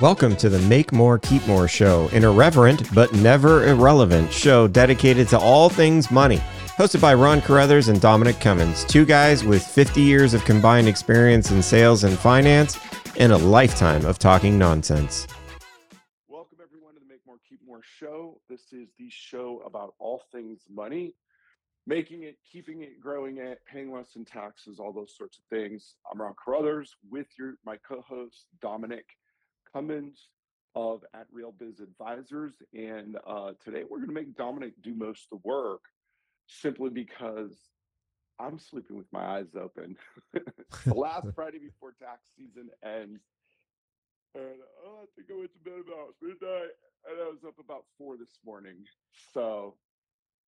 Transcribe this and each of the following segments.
Welcome to the Make More, Keep More show, an irreverent but never irrelevant show dedicated to all things money. Hosted by Ron Carruthers and Dominic Cummins, two guys with 50 years of combined experience in sales and finance and a lifetime of talking nonsense. Welcome, everyone, to the Make More, Keep More show. This is the show about all things money, making it, keeping it, growing it, paying less in taxes, all those sorts of things. I'm Ron Carruthers with your my co-host Dominic Cummins of At Real Biz Advisors, and uh, today we're going to make Dominic do most of the work, simply because I'm sleeping with my eyes open. the last Friday before tax season ends, and uh, I think I went to bed about midnight, and I was up about four this morning. So,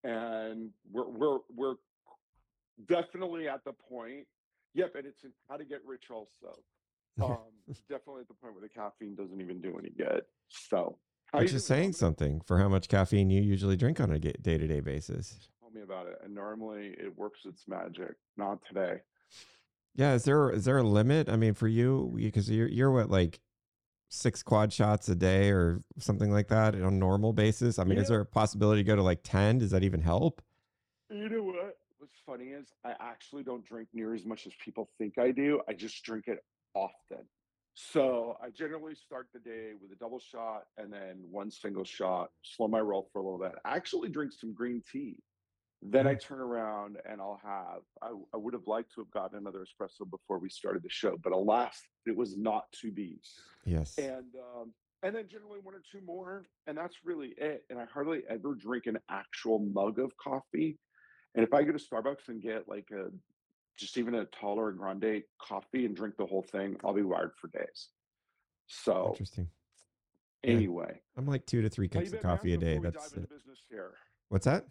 and we're we're we're definitely at the point. Yep, and it's in how to get rich also. Um, definitely at the point where the caffeine doesn't even do any good. So, Which is saying something for how much caffeine you usually drink on a day to day basis. Tell me about it. And normally it works its magic. Not today. Yeah, is there is there a limit? I mean, for you, because you're you're what like six quad shots a day or something like that on a normal basis. I mean, is there a possibility to go to like ten? Does that even help? You know what? What's funny is I actually don't drink near as much as people think I do. I just drink it often. So I generally start the day with a double shot and then one single shot, slow my roll for a little bit. I actually drink some green tea. Then I Mm. turn around and I'll have, I, I would have liked to have gotten another espresso before we started the show, but alas, it was not to be. Yes. And um, and then generally one or two more, and that's really it. And I hardly ever drink an actual mug of coffee. And if I go to Starbucks and get like a just even a taller grande coffee and drink the whole thing, I'll be wired for days. So Interesting. Yeah. anyway, I'm like two to three cups of coffee a day. That's it. What's that?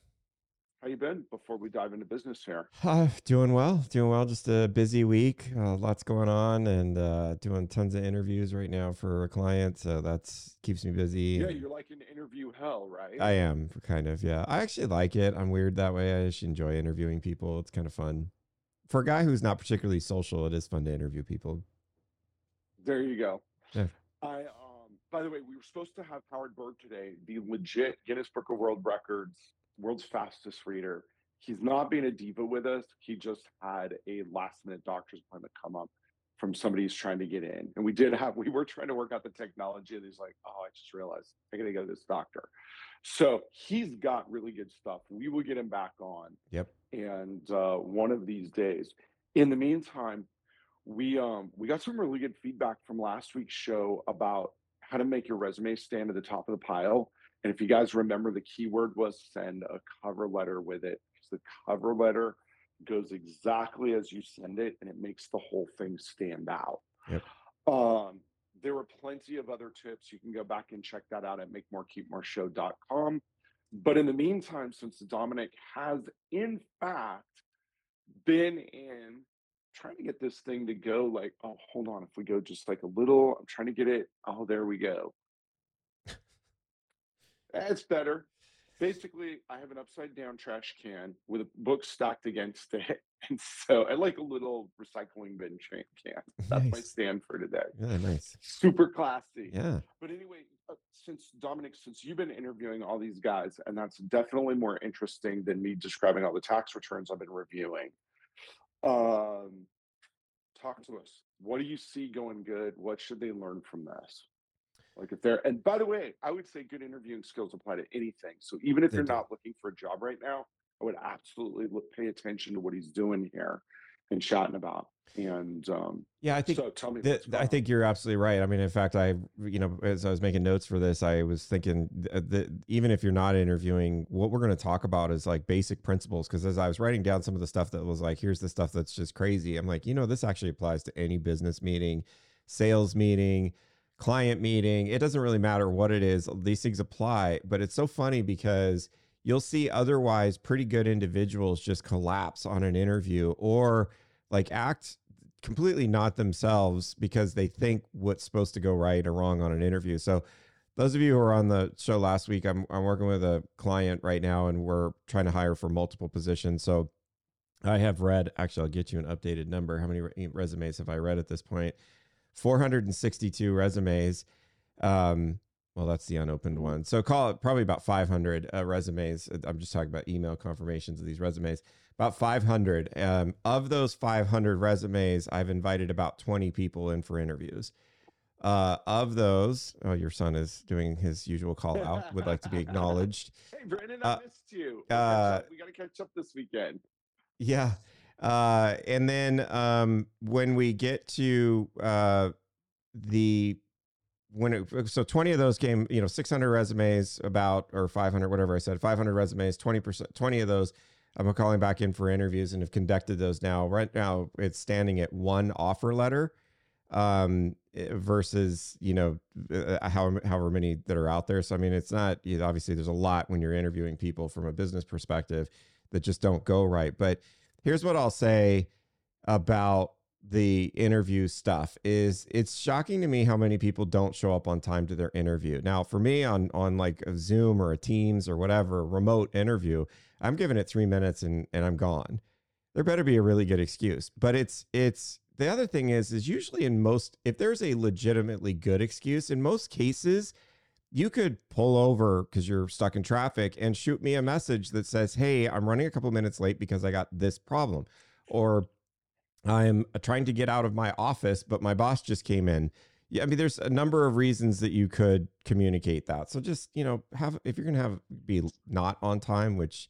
How you been before we dive into business here? Uh, doing well, doing well. Just a busy week, uh, lots going on, and uh, doing tons of interviews right now for a client. So that's keeps me busy. Yeah, and- you're like in interview hell, right? I am kind of, yeah. I actually like it. I'm weird that way. I actually enjoy interviewing people. It's kind of fun. For a guy who's not particularly social, it is fun to interview people. There you go. Yeah. I um by the way, we were supposed to have Howard Berg today, the legit Guinness Book of World Records, world's fastest reader. He's not being a diva with us. He just had a last minute doctor's appointment come up from somebody who's trying to get in. And we did have we were trying to work out the technology and he's like, Oh, I just realized I gotta go to this doctor. So he's got really good stuff. We will get him back on Yep. and uh, one of these days. In the meantime, we um we got some really good feedback from last week's show about how to make your resume stand at the top of the pile. And if you guys remember, the keyword was send a cover letter with it. Because the cover letter goes exactly as you send it, and it makes the whole thing stand out. Yep. Um, there are plenty of other tips. You can go back and check that out at makemorekeepmoreshow.com. But in the meantime, since Dominic has in fact been in trying to get this thing to go like, oh, hold on. If we go just like a little, I'm trying to get it. Oh, there we go. That's better. Basically, I have an upside down trash can with a book stacked against it. And so I like a little recycling bin can. That's my Nice. stand for today. Yeah, nice. Super classy. Yeah. But anyway, uh, since Dominic, since you've been interviewing all these guys, and that's definitely more interesting than me describing all the tax returns I've been reviewing. Um, talk to us. What do you see going good? What should they learn from this? Like if they're, and by the way, I would say good interviewing skills apply to anything. So even if They you're do. not looking for a job right now, I would absolutely look, pay attention to what he's doing here and chatting about. And um, Yeah, I think so tell me, I think you're absolutely right. I mean, in fact, I, you know, as I was making notes for this, I was thinking that even if you're not interviewing, what we're going to talk about is like basic principles. Because as I was writing down some of the stuff that was like, here's the stuff that's just crazy. I'm like, you know, this actually applies to any business meeting, sales meeting, client meeting. It doesn't really matter what it is. These things apply. But it's so funny because you'll see otherwise pretty good individuals just collapse on an interview or like act completely not themselves because they think what's supposed to go right or wrong on an interview. So those of you who were on the show last week, I'm I'm working with a client right now and we're trying to hire for multiple positions. So I have read actually I'll get you an updated number. How many resumes have I read at this point? 462 resumes. Um, well, that's the unopened one. So call it probably about 500 uh, resumes. Uh, I'm just talking about email confirmations of these resumes. About 500. Um, of those 500 resumes, I've invited about 20 people in for interviews. Uh, of those, oh, your son is doing his usual call out. Would like to be acknowledged. Hey, Brandon, I Uh, missed you. uh, we got to catch up this weekend. Yeah. Uh, and then um, when we get to uh, the when it, so 20 of those came, you know, 600 resumes about or 500 whatever I said, 500 resumes, 20% 20 of those I'm calling back in for interviews and have conducted those now. Right now it's standing at one offer letter um eh, versus you know uh, however, however many that are out there so i mean it's not obviously there's a lot when you're interviewing people from a business perspective that just don't go right but here's what i'll say about the interview stuff is it's shocking to me how many people don't show up on time to their interview. Now for me on on like a zoom or a teams or whatever remote interview i'm giving it three minutes and and i'm gone. There better be a really good excuse. But it's it's the other thing is is usually in most if there's a legitimately good excuse in most cases you could pull over because you're stuck in traffic and shoot me a message that says hey i'm running a couple minutes late because i got this problem. Or i'm trying to get out of my office but my boss just came in. Yeah i mean there's a number of reasons that you could communicate that. So just you know have if you're gonna have be not on time which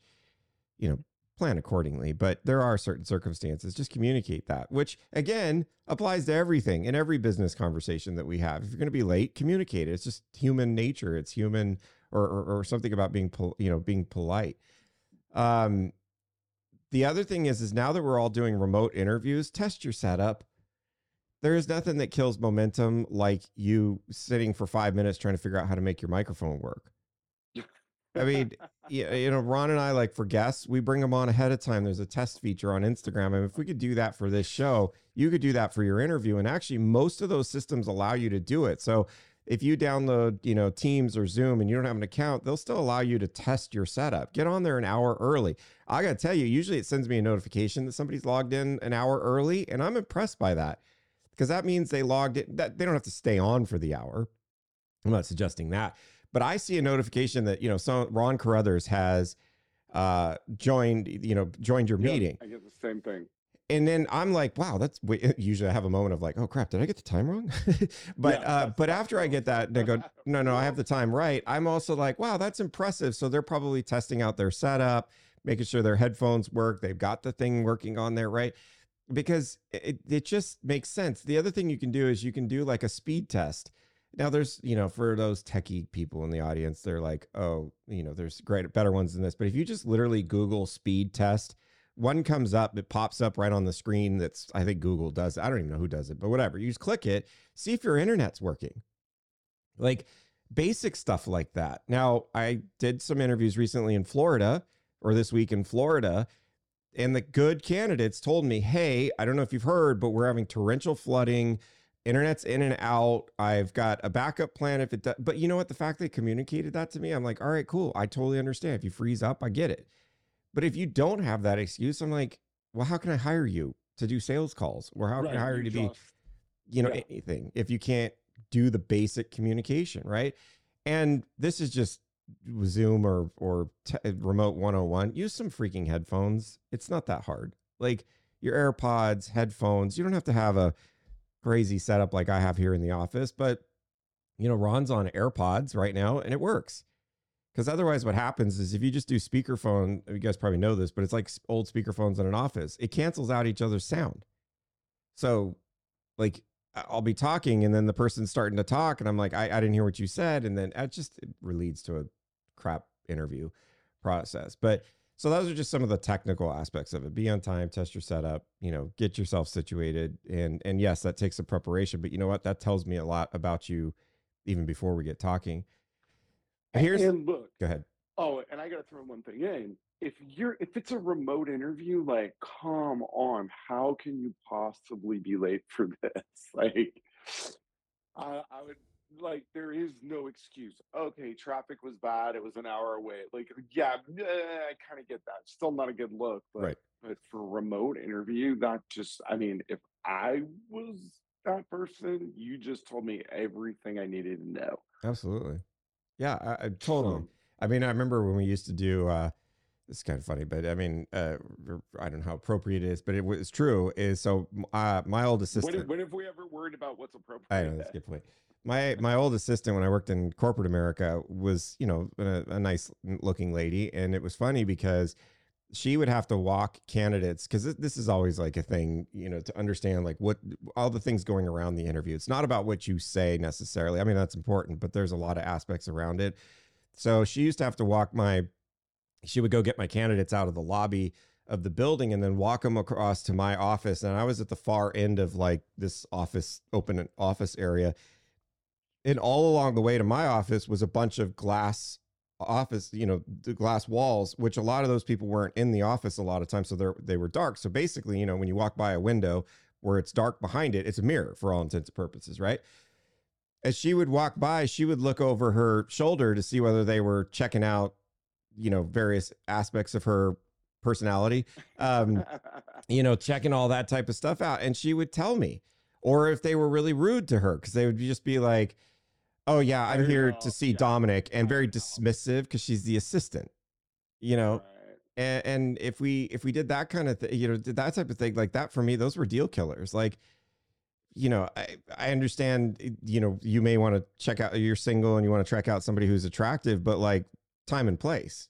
you know plan accordingly. But there are certain circumstances. Just communicate that, which again applies to everything in every business conversation that we have. If you're going to be late, communicate it. It's just human nature. It's human, or or, or something about being pol- you know being polite. Um, the other thing is is now that we're all doing remote interviews, test your setup. There is nothing that kills momentum like you sitting for five minutes trying to figure out how to make your microphone work. I mean, you know, Ron and I like for guests, we bring them on ahead of time. There's a test feature on Instagram, and if we could do that for this show, you could do that for your interview. And actually, most of those systems allow you to do it. So if you download, you know, Teams or Zoom and you don't have an account, they'll still allow you to test your setup. Get on there an hour early. I got to tell you, usually it sends me a notification that somebody's logged in an hour early, and I'm impressed by that because that means they logged it. That they don't have to stay on for the hour. I'm not suggesting that, but I see a notification that you know, so Ron Carruthers has uh joined you know joined your Yep, meeting. I get the same thing. and then i'm like wow that's usually i have a moment of like oh crap did i get the time wrong? But Yeah, uh but after i get that they go no no i have the time right. I'm also like wow that's impressive. So they're probably testing out their setup making sure their headphones work they've got the thing working on there right? Because it, it just makes sense. The other thing you can do is you can do like a speed test now there's you know for those techie people in the audience they're like oh you know there's great better ones than this. But if you just literally google speed test one comes up it pops up right on the screen that's i think google does i don't even know who does it but whatever you just click it see if your internet's working. Like basic stuff like that. Now i did some interviews recently in florida or this week in florida and the good candidates told me hey i don't know if you've heard but we're having torrential flooding internet's in and out. I've got a backup plan if it does but you know what? The fact they communicated that to me i'm like all right cool. I totally understand. If you freeze up i get it. But if you don't have that excuse i'm like well how can i hire you to do sales calls? Or how can i hire you you to be you know Yeah. anything if you can't do the basic communication right? And this is just zoom or or t- remote 101 use some freaking headphones. It's not that hard. Like your airpods headphones you don't have to have a crazy setup like i have here in the office but you know ron's on airpods right now and it works because otherwise what happens is if you just do speakerphone you guys probably know this but it's like old speakerphones in an office it cancels out each other's sound so like I'll be talking and then the person's starting to talk and I'm like, I, I didn't hear what you said. And then it just it leads to a crap interview process. But so those are just some of the technical aspects of it. Be on time, test your setup, you know, get yourself situated. And and yes, that takes a preparation, but you know what? That tells me a lot about you even before we get talking. Here's and look, go ahead. Oh, and I gotta throw one thing in. If you're if it's a remote interview, like, come on, how can you possibly be late for this? Like, I, I would like there is no excuse. Okay, traffic was bad. It was an hour away. Like, yeah, eh, I kind of get that. Still not a good look, but Right. but for remote interview, that just I mean, if I was that person, you just told me everything I needed to know. Absolutely. Yeah, I, I totally. So, I mean, I remember when we used to do. uh It's kind of funny, but I mean, uh I don't know how appropriate it is, but it was true. Is so uh, my old assistant. when have we ever worried about what's appropriate? I know that's a good point. My my old assistant when I worked in corporate America was you know a, a nice looking lady, and it was funny because she would have to walk candidates because this is always like a thing you know to understand like what all the things going around the interview. It's not about what you say necessarily. I mean that's important, but there's a lot of aspects around it. So she used to have to walk my. She would go get my candidates out of the lobby of the building and then walk them across to my office. And I was at the far end of like this office, open office area. And all along the way to my office was a bunch of glass office, you know, the glass walls, which a lot of those people weren't in the office a lot of times. So they they were dark. So basically, you know, when you walk by a window where it's dark behind it, it's a mirror for all intents and purposes, right? As she would walk by, she would look over her shoulder to see whether they were checking out, you know, various aspects of her personality. Um, you know, checking all that type of stuff out. And she would tell me, or if they were really rude to her, because they would just be like, oh, yeah, I'm here to see yeah, Dominic, and very dismissive because she's the assistant, you know. Right. And, and if we if we did that kind of thing, you know, did that type of thing like that for me, those were deal killers. Like, you know, I, I understand, eh, you know, you may want to check out, you're single and you want to check out somebody who's attractive, but like time and place,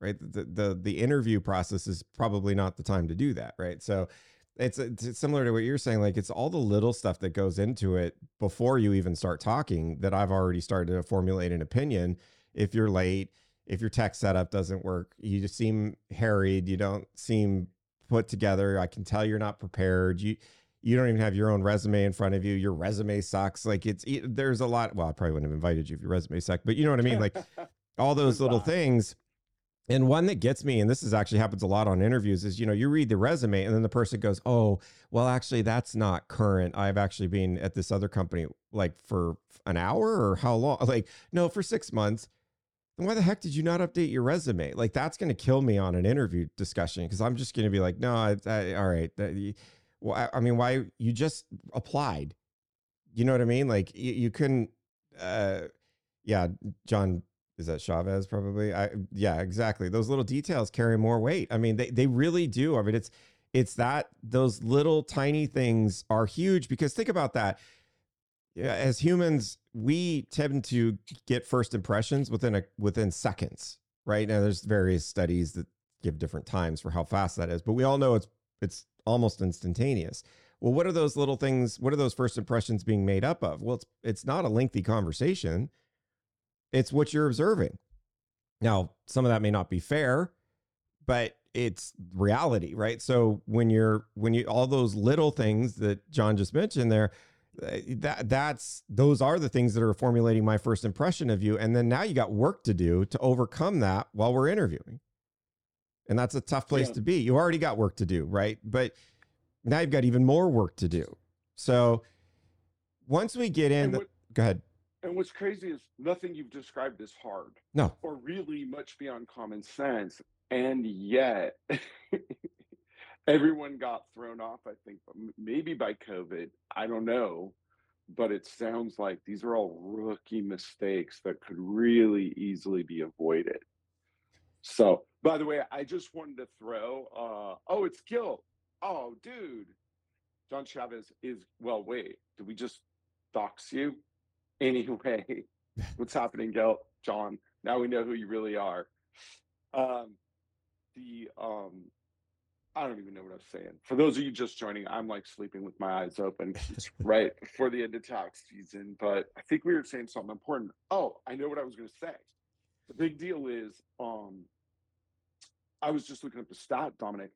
right? The, the, the interview process is probably not the time to do that. Right. So it's, uh, it's similar to what you're saying. Like it's all the little stuff that goes into it before you even start talking that I've already started to formulate an opinion. If you're late, if your tech setup doesn't work, you just seem harried, you don't seem put together. I can tell you're not prepared. You, you don't even have your own resume in front of you. Your resume sucks. Like it's it, there's a lot. Well, I probably wouldn't have invited you if your resume sucked, but you know what I mean. Like all those little things. And one that gets me, and this is actually happens a lot on interviews, is you know you read the resume and then the person goes, "Oh, well, actually that's not current. I've actually been at this other company like for an hour or how long? Like no, for six months." Then why the heck did you not update your resume? Like that's going to kill me on an interview discussion because I'm just going to be like, no, I, I, all right. That, well, I, I mean, why you just applied? You know what I mean? Like you, you couldn't. Uh, yeah, John is that Chavez probably? I yeah, exactly. Those little details carry more weight. I mean, they they really do. I mean, it's it's that those little tiny things are huge because think about that. Yeah, as humans, we tend to get first impressions within a within seconds, right? Now there's various studies that give different times for how fast that is, but we all know it's it's almost instantaneous. Well, what are those little things? What are those first impressions being made up of? Well, it's it's not a lengthy conversation. It's what you're observing. Now, some of that may not be fair, but it's reality, right? So when you're when you all those little things that John just mentioned there, uh, that that's those are the things that are formulating my first impression of you and then now you got work to do to overcome that while we're interviewing. And that's a tough place Yeah. to be. You already got work to do, right? But now you've got even more work to do. So once we get in, what, go ahead. And what's crazy is nothing you've described is hard No, or really much beyond common sense. And yet, everyone got thrown off, I think, maybe by COVID. I don't know. But it sounds like these are all rookie mistakes that could really easily be avoided. So, by the way, I just wanted to throw, uh, oh, it's guilt. Oh, dude. John Chavez is, well, wait, did we just dox you? Anyway, what's happening? John, now we know who you really are. Um, the, um, I don't even know what I'm saying. For those of you just joining, I'm like sleeping with my eyes open right before the end of tax season. But I think we were saying something important. Oh, I know what I was going to say. The big deal is, um, I was just looking up the stat, Dominic.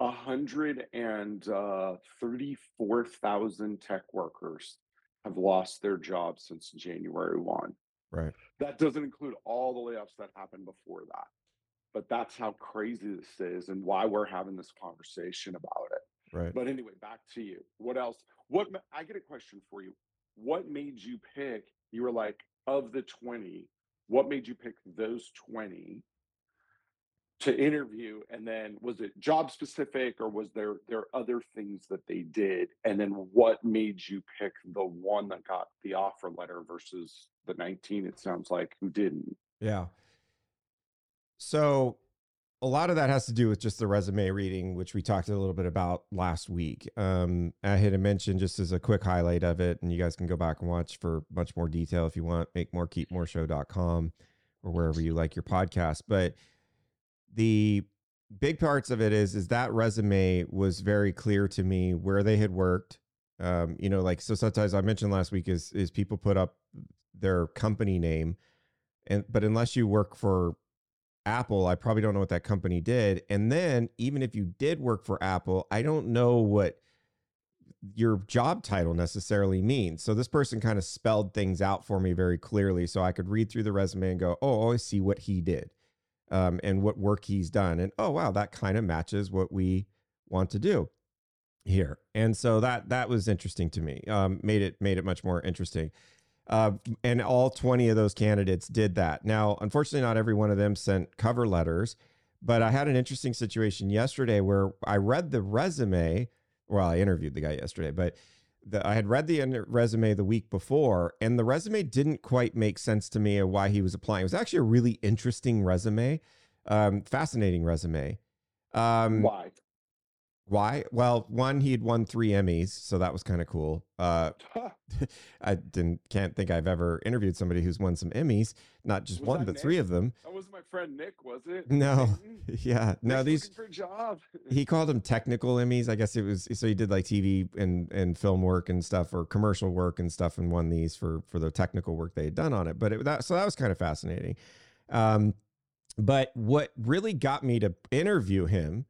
A hundred and uh, thirty-four thousand tech workers have lost their jobs since January one. right. That doesn't include all the layoffs that happened before that. But that's how crazy this is and why we're having this conversation about it. Right. But anyway, back to you. What else? What I get a question for you. What made you pick? You were like, of the 20, what made you pick those 20? To interview and then was it job specific or was there there other things that they did? And then what made you pick the one that got the offer letter versus the 19 it sounds like who didn't? Yeah. So a lot of that has to do with just the resume reading which we talked a little bit about last week. Um, i had mentioned just as a quick highlight of it and you guys can go back and watch for much more detail if you want make more keep more show.com or wherever you like your podcast. But the big parts of it is is that resume was very clear to me where they had worked um, you know like so sometimes i mentioned last week is is people put up their company name and but unless you work for apple i probably don't know what that company did and then even if you did work for apple i don't know what your job title necessarily means. So this person kind of spelled things out for me very clearly so i could read through the resume and go oh i see what he did um, and what work he's done. And oh wow, that kind of matches what we want to do here. And so that that was interesting to me. Um, made it made it much more interesting. Uh, and all 20 of those candidates did that. Now, unfortunately, not every one of them sent cover letters, but I had an interesting situation yesterday where I read the resume. Well, I interviewed the guy yesterday, but the, I had read the resume the week before, and the resume didn't quite make sense to me of why he was applying. It was actually a really interesting resume, um, fascinating resume. Um, why? Why? Well, one, he had won three Emmys, so that was kind of cool. Uh, I didn't can't think I've ever interviewed somebody who's won some Emmys, not just was one, but Nick? three of them. That was my friend Nick, was it? No, yeah, no. These for job. he called them technical Emmys. I guess it was so he did like TV and and film work and stuff, or commercial work and stuff, and won these for for the technical work they had done on it. But it, that so that was kind of fascinating. Um, but what really got me to interview him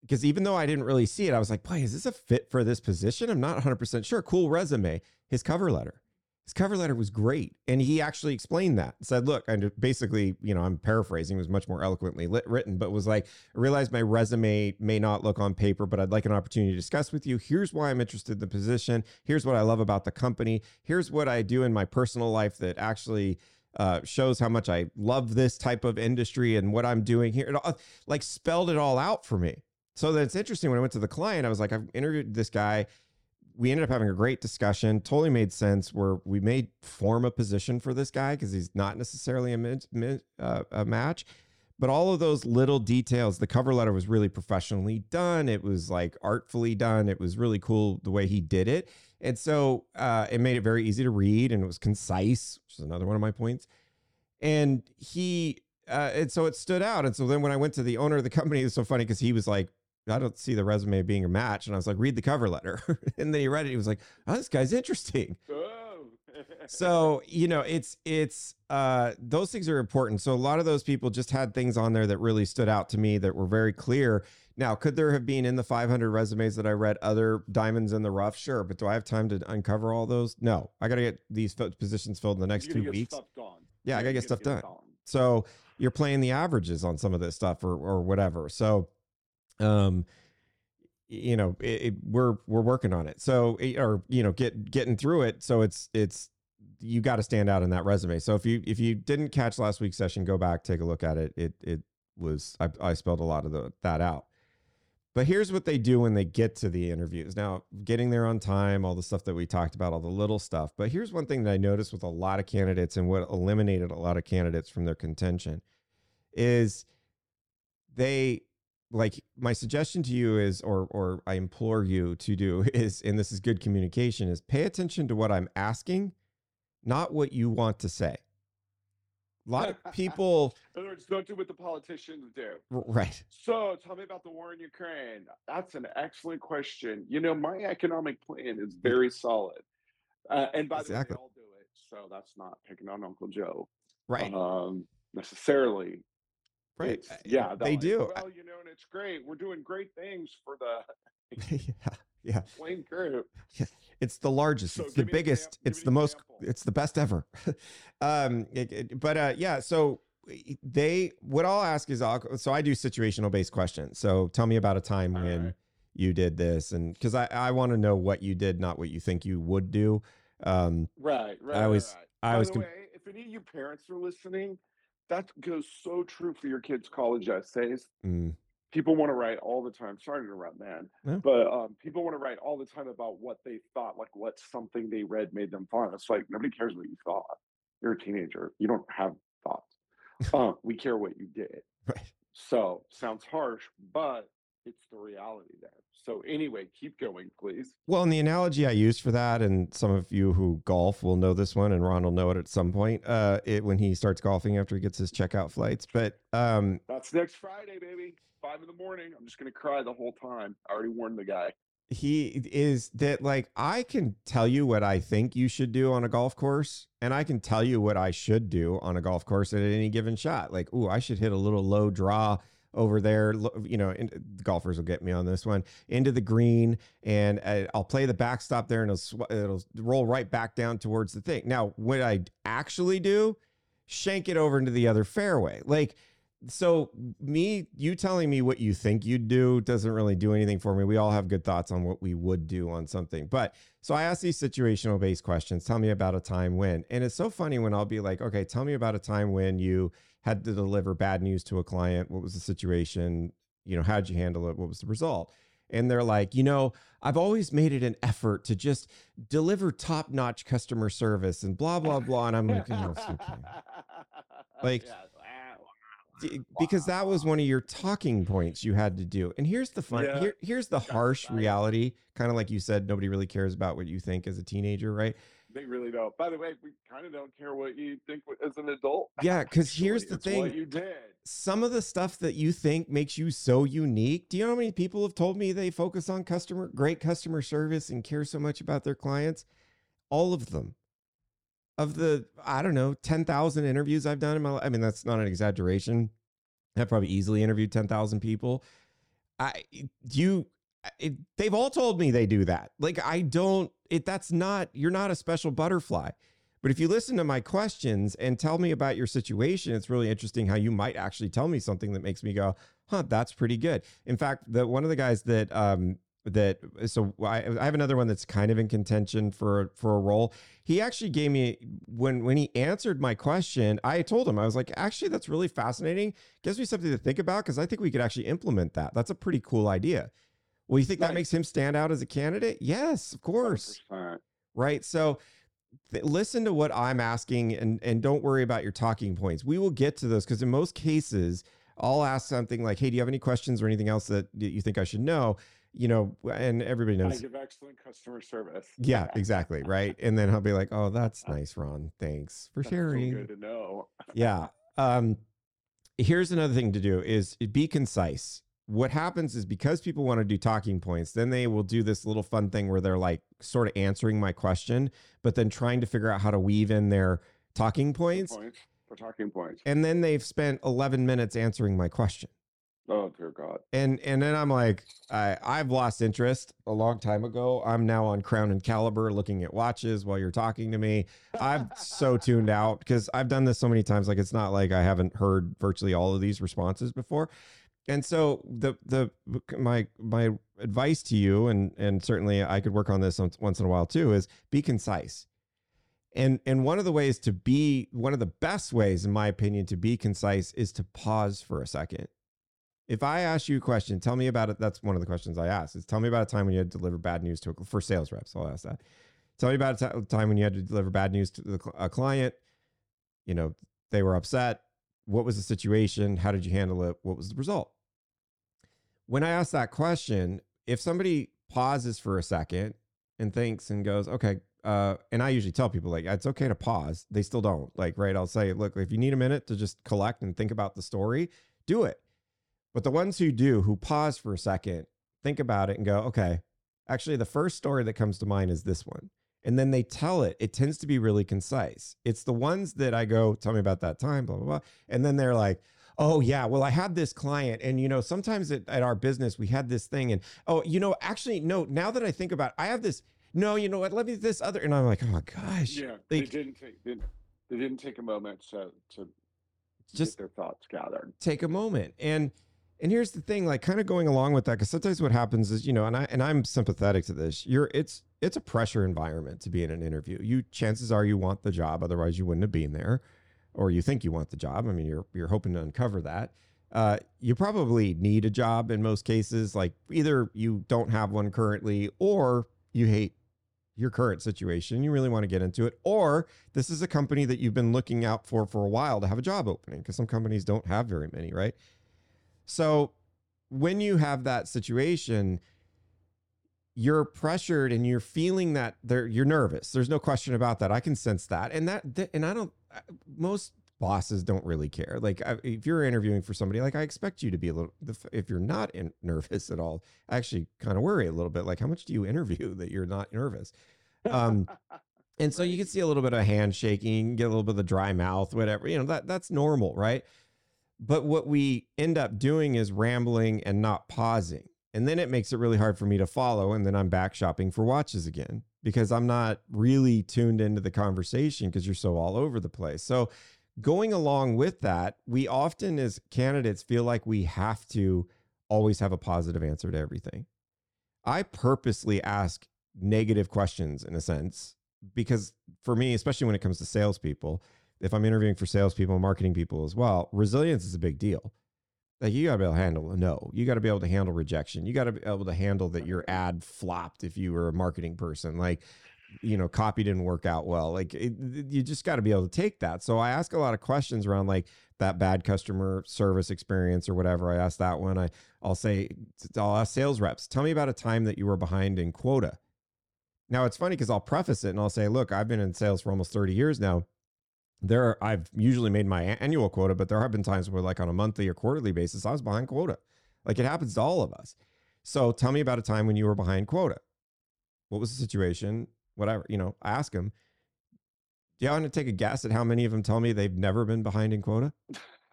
because even though I didn't really see it, I was like, boy, is this a fit for this position? I'm not 100% sure. Cool resume. His cover letter. His cover letter was great. And he actually explained that. Said, look, and basically, you know, I'm paraphrasing, was much more eloquently lit, written, but was like, I realize my resume may not look on paper, but I'd like an opportunity to discuss with you. Here's why I'm interested in the position. Here's what I love about the company. Here's what I do in my personal life that actually uh, shows how much I love this type of industry and what I'm doing here. It like spelled it all out for me. So that's interesting. When I went to the client, I was like, I've interviewed this guy. We ended up having a great discussion. Totally made sense. Where we may form a position for this guy because he's not necessarily a, mid, mid, uh, a match. But all of those little details, the cover letter was really professionally done. It was like artfully done. It was really cool the way he did it. And so uh, it made it very easy to read and it was concise, which is another one of my points. And he, uh, and so it stood out. And so then when I went to the owner of the company, it's so funny because he was like, I don't see the resume being a match. And I was like, read the cover letter. and then he read it. He was like, oh, this guy's interesting. So, you know, it's, it's, uh, those things are important. So a lot of those people just had things on there that really stood out to me that were very clear. Now, could there have been in the 500 resumes that I read other diamonds in the rough? Sure. But do I have time to uncover all those? No, I got to get these positions filled in the next two weeks. Yeah, I got to get stuff done. So you're playing the averages on some of this stuff or, or whatever. So, um you know it, it, we're we're working on it. So eh, or you know get getting through it. So it's it's you got to stand out in that resume. So if you if you didn't catch last week's session go back take a look at it. It it was i, I spelled a lot of the, that out. But here's what they do when they get to the interviews. Now getting there on time all the stuff that we talked about all the little stuff. But here's one thing that i noticed with a lot of candidates and what eliminated a lot of candidates from their contention is they like my suggestion to you is or or I implore you to do is and this is good communication is pay attention to what I'm asking not what you want to say. A lot of people In other words, don't do what the politicians do. Right. So tell me about the war in Ukraine. That's an excellent question. You know, my economic plan is very solid. Uh, and by exactly. the way, they all do it. So that's not picking on Uncle Joe. Right. Um, necessarily. Right. It's, yeah, they do. Well, you know, and it's great. We're doing great things for the yeah, yeah. Wayne group. Yeah. It's the largest. So it's the biggest. It's the most. Example. It's the best ever. um, it, it, but uh, yeah. So they. What I'll ask is, I'll, so I do situational based questions. So tell me about a time All when right. you did this, and because I I want to know what you did, not what you think you would do. Um, right. Right. I always. Right. I was. Way, if any of you parents are listening, that goes so true for your kids' college essays. Mm, People want to write all the time. Sorry to interrupt, man, Yeah. but um, people want to write all the time about what they thought, like what something they read made them fun. It's like nobody cares what you thought. You're a teenager. You don't have thoughts. um, we care what you did. right. So sounds harsh, but it's the reality there. So anyway, keep going, please. Well, and the analogy I used for that, and some of you who golf will know this one, and Ron will know it at some point. Uh, it when he starts golfing after he gets his checkout flights. But um, That's next Friday, baby. Five in the morning. I'm just gonna cry the whole time. I already warned the guy. he is that like I can tell you what I think you should do on a golf course, and I can tell you what I should do on a golf course at any given shot. Like, ooh, I should hit a little low draw over there. You know, and golfers will get me on this one into the green, and I'll play the backstop there, and it'll it'll roll right back down towards the thing. Now, what I actually do, shank it over into the other fairway, like so me you telling me what you think you'd do doesn't really do anything for me we all have good thoughts on what we would do on something but so i ask these situational based questions tell me about a time when and it's so funny when i'll be like okay tell me about a time when you had to deliver bad news to a client what was the situation you know how'd you handle it what was the result and they're like you know i've always made it an effort to just deliver top notch customer service and blah blah blah and i'm like oh, okay. Like, because that was one of your talking points you had to do. And here's the fun Yeah. here, here's the harsh reality, kind of like you said nobody really cares about what you think as a teenager, right? They really don't. By the way, we kind of don't care what you think as an adult. Yeah, cuz here's the it's What thing. you did. Some of the stuff that you think makes you so unique. Do you know how many people have told me they focus on customer great customer service and care so much about their clients? All of them. Of the I don't know, 10,000 interviews I've done in my life. I mean, that's not an exaggeration. I've probably easily interviewed 10,000 people. I you it, they've all told me they do that. Like I don't it that's not you're not a special butterfly. But if you listen to my questions and tell me about your situation, it's really interesting how you might actually tell me something that makes me go, "Huh, that's pretty good." In fact, the one of the guys that um that so I, I have another one that's kind of in contention for for a role. He actually gave me when when he answered my question, I told him I was like, "Actually, that's really fascinating. Gives me something to think about because I think we could actually implement that. That's a pretty cool idea." Well, you think that makes him stand out as a candidate? Yes, of course 100%. right? So th- listen to what I'm asking and and don't worry about your talking points. We will get to those because in most cases I'll ask something like, "Hey, do you have any questions or anything else that you think I should know?" You know, and everybody knows. I give excellent customer service. Yeah, exactly, right? And then I'll be like, "Oh, that's nice, Ron. Thanks for That's so sharing." good to know. yeah. Um, here's another thing to do is be concise. What happens is because people want to do talking points, then they will do this little fun thing where they're like sort of answering my question, but then trying to figure out how to weave in their talking points. Points for talking points. And then they've spent 11 minutes answering my question. Oh dear God. And and then I'm like, I, I've lost interest a long time ago. I'm now on Crown and Caliber looking at watches while you're talking to me. I'm so tuned out because I've done this so many times. Like it's not like I haven't heard virtually all of these responses before. And so the the my my advice to you, and and certainly I could work on this once in a while too, is be concise. And and one of the ways to be one of the best ways, in my opinion, to be concise is to pause for a second. If I ask you a question, tell me about it. That's one of the questions I ask. Is tell me about a time when you had to deliver bad news to a, for sales reps. I'll ask that. Tell me about a time when you had to deliver bad news to the, a client. You know, they were upset. What was the situation? How did you handle it? What was the result? When I ask that question, if somebody pauses for a second and thinks and goes, okay, uh, and I usually tell people like it's okay to pause. They still don't like, right? I'll say, look, if you need a minute to just collect and think about the story, do it. But the ones who do, who pause for a second, think about it and go, okay, actually, the first story that comes to mind is this one. And then they tell it. It tends to be really concise. It's the ones that I go, tell me about that time, blah, blah, blah. And then they're like, oh, yeah, well, I had this client. And, you know, sometimes at, at our business, we had this thing. And, oh, you know, actually, no, now that I think about it, I have this, no, you know what, let me this other. And I'm like, oh, gosh. Yeah. They Like- didn't take they, they didn't take a moment to to Just- get their thoughts gathered. take a moment and and here's the thing like kind of going along with that because sometimes what happens is you know and i and i'm sympathetic to this you're it's it's a pressure environment to be in an interview you chances are you want the job otherwise you wouldn't have been there or you think you want the job. I mean, you're you're hoping to uncover that. Uh, you probably need a job in most cases. Like either you don't have one currently, or you hate your current situation. You really want to get into it, or this is a company that you've been looking out for for a while to have a job opening because some companies don't have very many, right? So when you have that situation, you're pressured and you're feeling that there you're nervous. There's no question about that. I can sense that. And that and I don't most bosses don't really care. Like if you're interviewing for somebody, like I expect you to be a little. If you're not in, nervous at all, I actually kind of worry a little bit. Like how much do you interview that you're not nervous? Um, and so you can see a little bit of handshaking, get a little bit of the dry mouth, whatever. You know that that's normal, right? But what we end up doing is rambling and not pausing. And then it makes it really hard for me to follow. And then I'm back shopping for watches again because I'm not really tuned into the conversation because you're so all over the place. So, going along with that, we often as candidates feel like we have to always have a positive answer to everything. I purposely ask negative questions in a sense because for me, especially when it comes to salespeople, if I'm interviewing for salespeople and marketing people as well, resilience is a big deal. Like you got to be able to handle no. You got to be able to handle rejection. You got to be able to handle that your ad flopped if you were a marketing person. Like, you know, copy didn't work out well. Like, it, you just got to be able to take that. So I ask a lot of questions around like that bad customer service experience or whatever. I ask that one. I I'll say I'll ask sales reps. Tell me about a time that you were behind in quota. Now it's funny because I'll preface it and I'll say, look, I've been in sales for almost 30 years now there are, I've usually made my annual quota, but there have been times where like on a monthly or quarterly basis, I was behind quota. Like it happens to all of us. So tell me about a time when you were behind quota. What was the situation? Whatever, you know, I ask them. Do you want to take a guess at how many of them tell me they've never been behind in quota?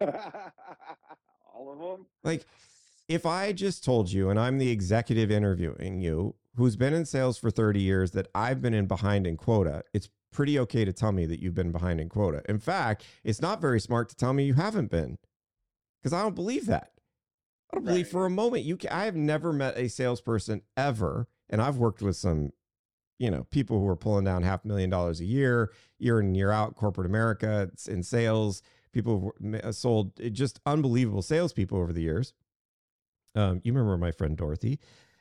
all of them? Like if I just told you and I'm the executive interviewing you who's been in sales for 30 years that I've been in behind in quota, it's pretty okay to tell me that you've been behind in quota. In fact, it's not very smart to tell me you haven't been because I don't believe that. I don't right. believe for a moment you can, I have never met a salesperson ever, and I've worked with some, you know, people who are pulling down half a million dollars a year, year in year out, corporate America in sales. People sold eh, just unbelievable salespeople over the years. Um, you remember my friend Dorothy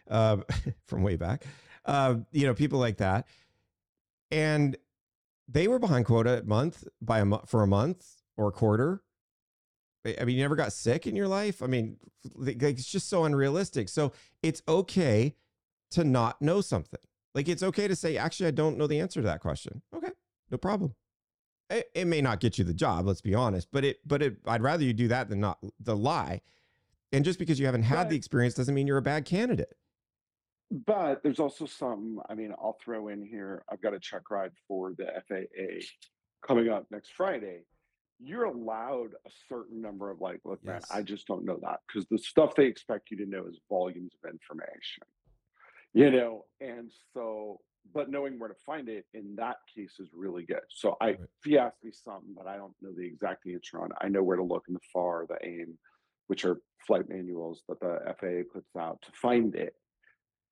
uh, from way back. Uh, you know, people like that. And they were behind quota month by a month for a month or a quarter. I mean, you never got sick in your life. I mean, like, it's just so unrealistic. So it's okay to not know something. Like it's okay to say, actually, I don't know the answer to that question. Okay, no problem. It, it may not get you the job, let's be honest, but it, but it, I'd rather you do that than not the lie. And just because you haven't had the experience doesn't mean you're a bad candidate. But there's also some, I mean, I'll throw in here, I've got a check ride for the FAA coming up next Friday. You're allowed a certain number of like, look, man, I just don't know that because the stuff they expect you to know is volumes of information, you know? And so, but knowing where to find it in that case is really good. So I, Right. if you ask me something, but I don't know the exact answer on, I know where to look in the FAR, the AIM, which are flight manuals that the FAA puts out to find it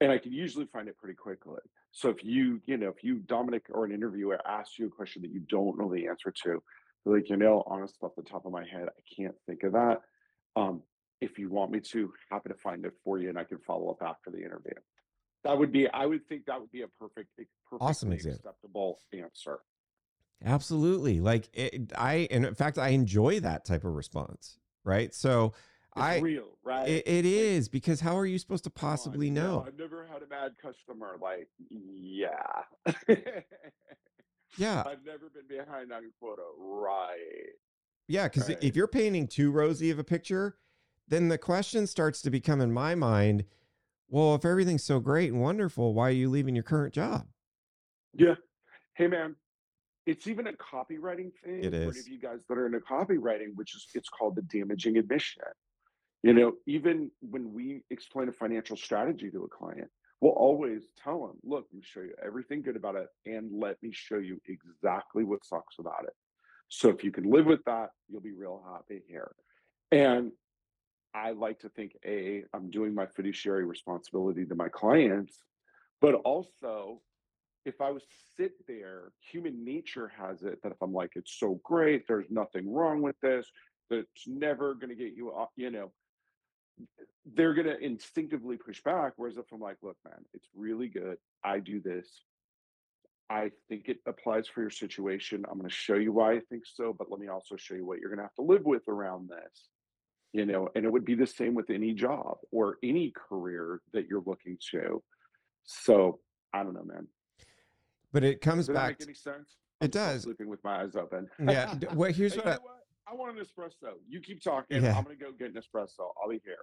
and I can usually find it pretty quickly. So if you, you know, if you Dominic or an interviewer asks you a question that you don't know the answer to, like, you know, honest off the top of my head, I can't think of that. Um, if you want me to, happy to find it for you, and I can follow up after the interview. That would be, I would think that would be a perfect, awesome acceptable answer. Absolutely. Like it, I, and in fact, I enjoy that type of response. Right. So I real, right? It, it is because how are you supposed to oh, possibly on, know? No, I've never had a bad customer. Like, yeah, yeah. I've never been behind on quota. Right. Yeah, because right. if you're painting too rosy of a picture, then the question starts to become in my mind. Well, if everything's so great and wonderful, why are you leaving your current job? Yeah. Hey, man, it's even a copywriting thing. It is. For any of you guys that are into copywriting, which is it's called the damaging admission. You know, even when we explain a financial strategy to a client, we'll always tell them, look, let me show you everything good about it and let me show you exactly what sucks about it. So if you can live with that, you'll be real happy here. And I like to think, A, I'm doing my fiduciary responsibility to my clients, but also if I was sit there, human nature has it that if I'm like, it's so great, there's nothing wrong with this, that's never going to get you off, you know, they're going to instinctively push back. Whereas if I'm like, look, man, it's really good. I do this. I think it applies for your situation. I'm going to show you why I think so, but let me also show you what you're going to have to live with around this. You know, and it would be the same with any job or any career that you're looking to. So I don't know, man. But it comes Does that back. make any sense? It I'm still does. Sleeping with my eyes open. Yeah. Well, here's what I, what? I want an espresso. You keep talking. Yeah. I'm gonna go get an espresso. I'll be here.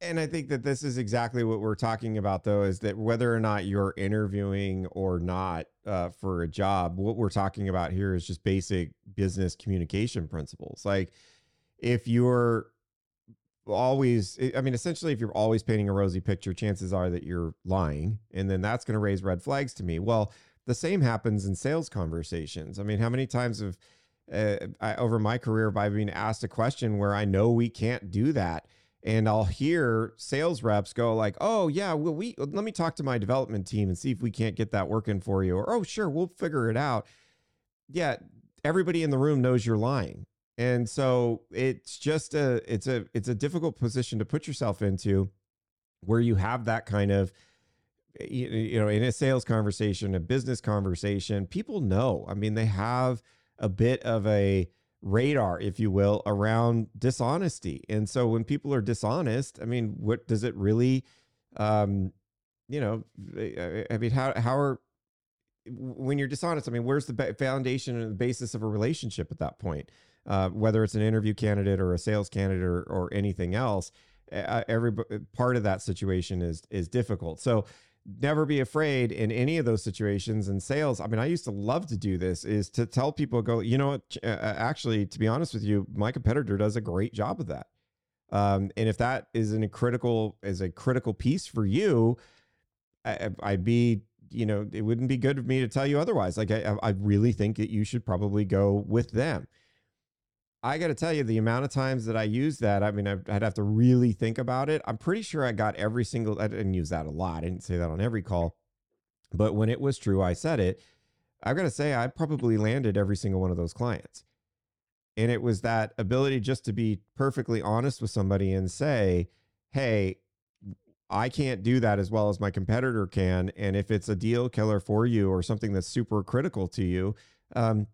and I think that this is exactly what we're talking about, though, is that whether or not you're interviewing or not uh, for a job, what we're talking about here is just basic business communication principles. Like, if you're always, I mean, essentially, if you're always painting a rosy picture, chances are that you're lying, and then that's going to raise red flags to me. Well, the same happens in sales conversations. I mean, how many times have uh, I, over my career by being asked a question where I know we can't do that? and I'll hear sales reps go like, "Oh yeah, well we let me talk to my development team and see if we can't get that working for you." Or, "Oh sure, we'll figure it out." Yeah, everybody in the room knows you're lying. And so it's just a it's a it's a difficult position to put yourself into where you have that kind of you, you know in a sales conversation, a business conversation, people know. I mean, they have a bit of a radar, if you will, around dishonesty. And so when people are dishonest, I mean, what does it really, um, you know, I mean, how, how are, when you're dishonest, I mean, where's the foundation and the basis of a relationship at that point? Uh, whether it's an interview candidate or a sales candidate or, or anything else, uh, every part of that situation is is difficult. So never be afraid in any of those situations in sales. I mean, I used to love to do this is to tell people, go, you know what? Uh, actually, to be honest with you, my competitor does a great job of that. Um, and if that is a critical is a critical piece for you, I, I'd be, you know, it wouldn't be good of me to tell you otherwise. Like I, I really think that you should probably go with them. I got to tell you, the amount of times that I use that, I mean, I'd, I'd have to really think about it. I'm pretty sure I got every single, I didn't use that a lot. I didn't say that on every call. But when it was true, I said it. I've got to say, I probably landed every single one of those clients. And it was that ability just to be perfectly honest with somebody and say, hey, I can't do that as well as my competitor can. And if it's a deal killer for you or something that's super critical to you, um,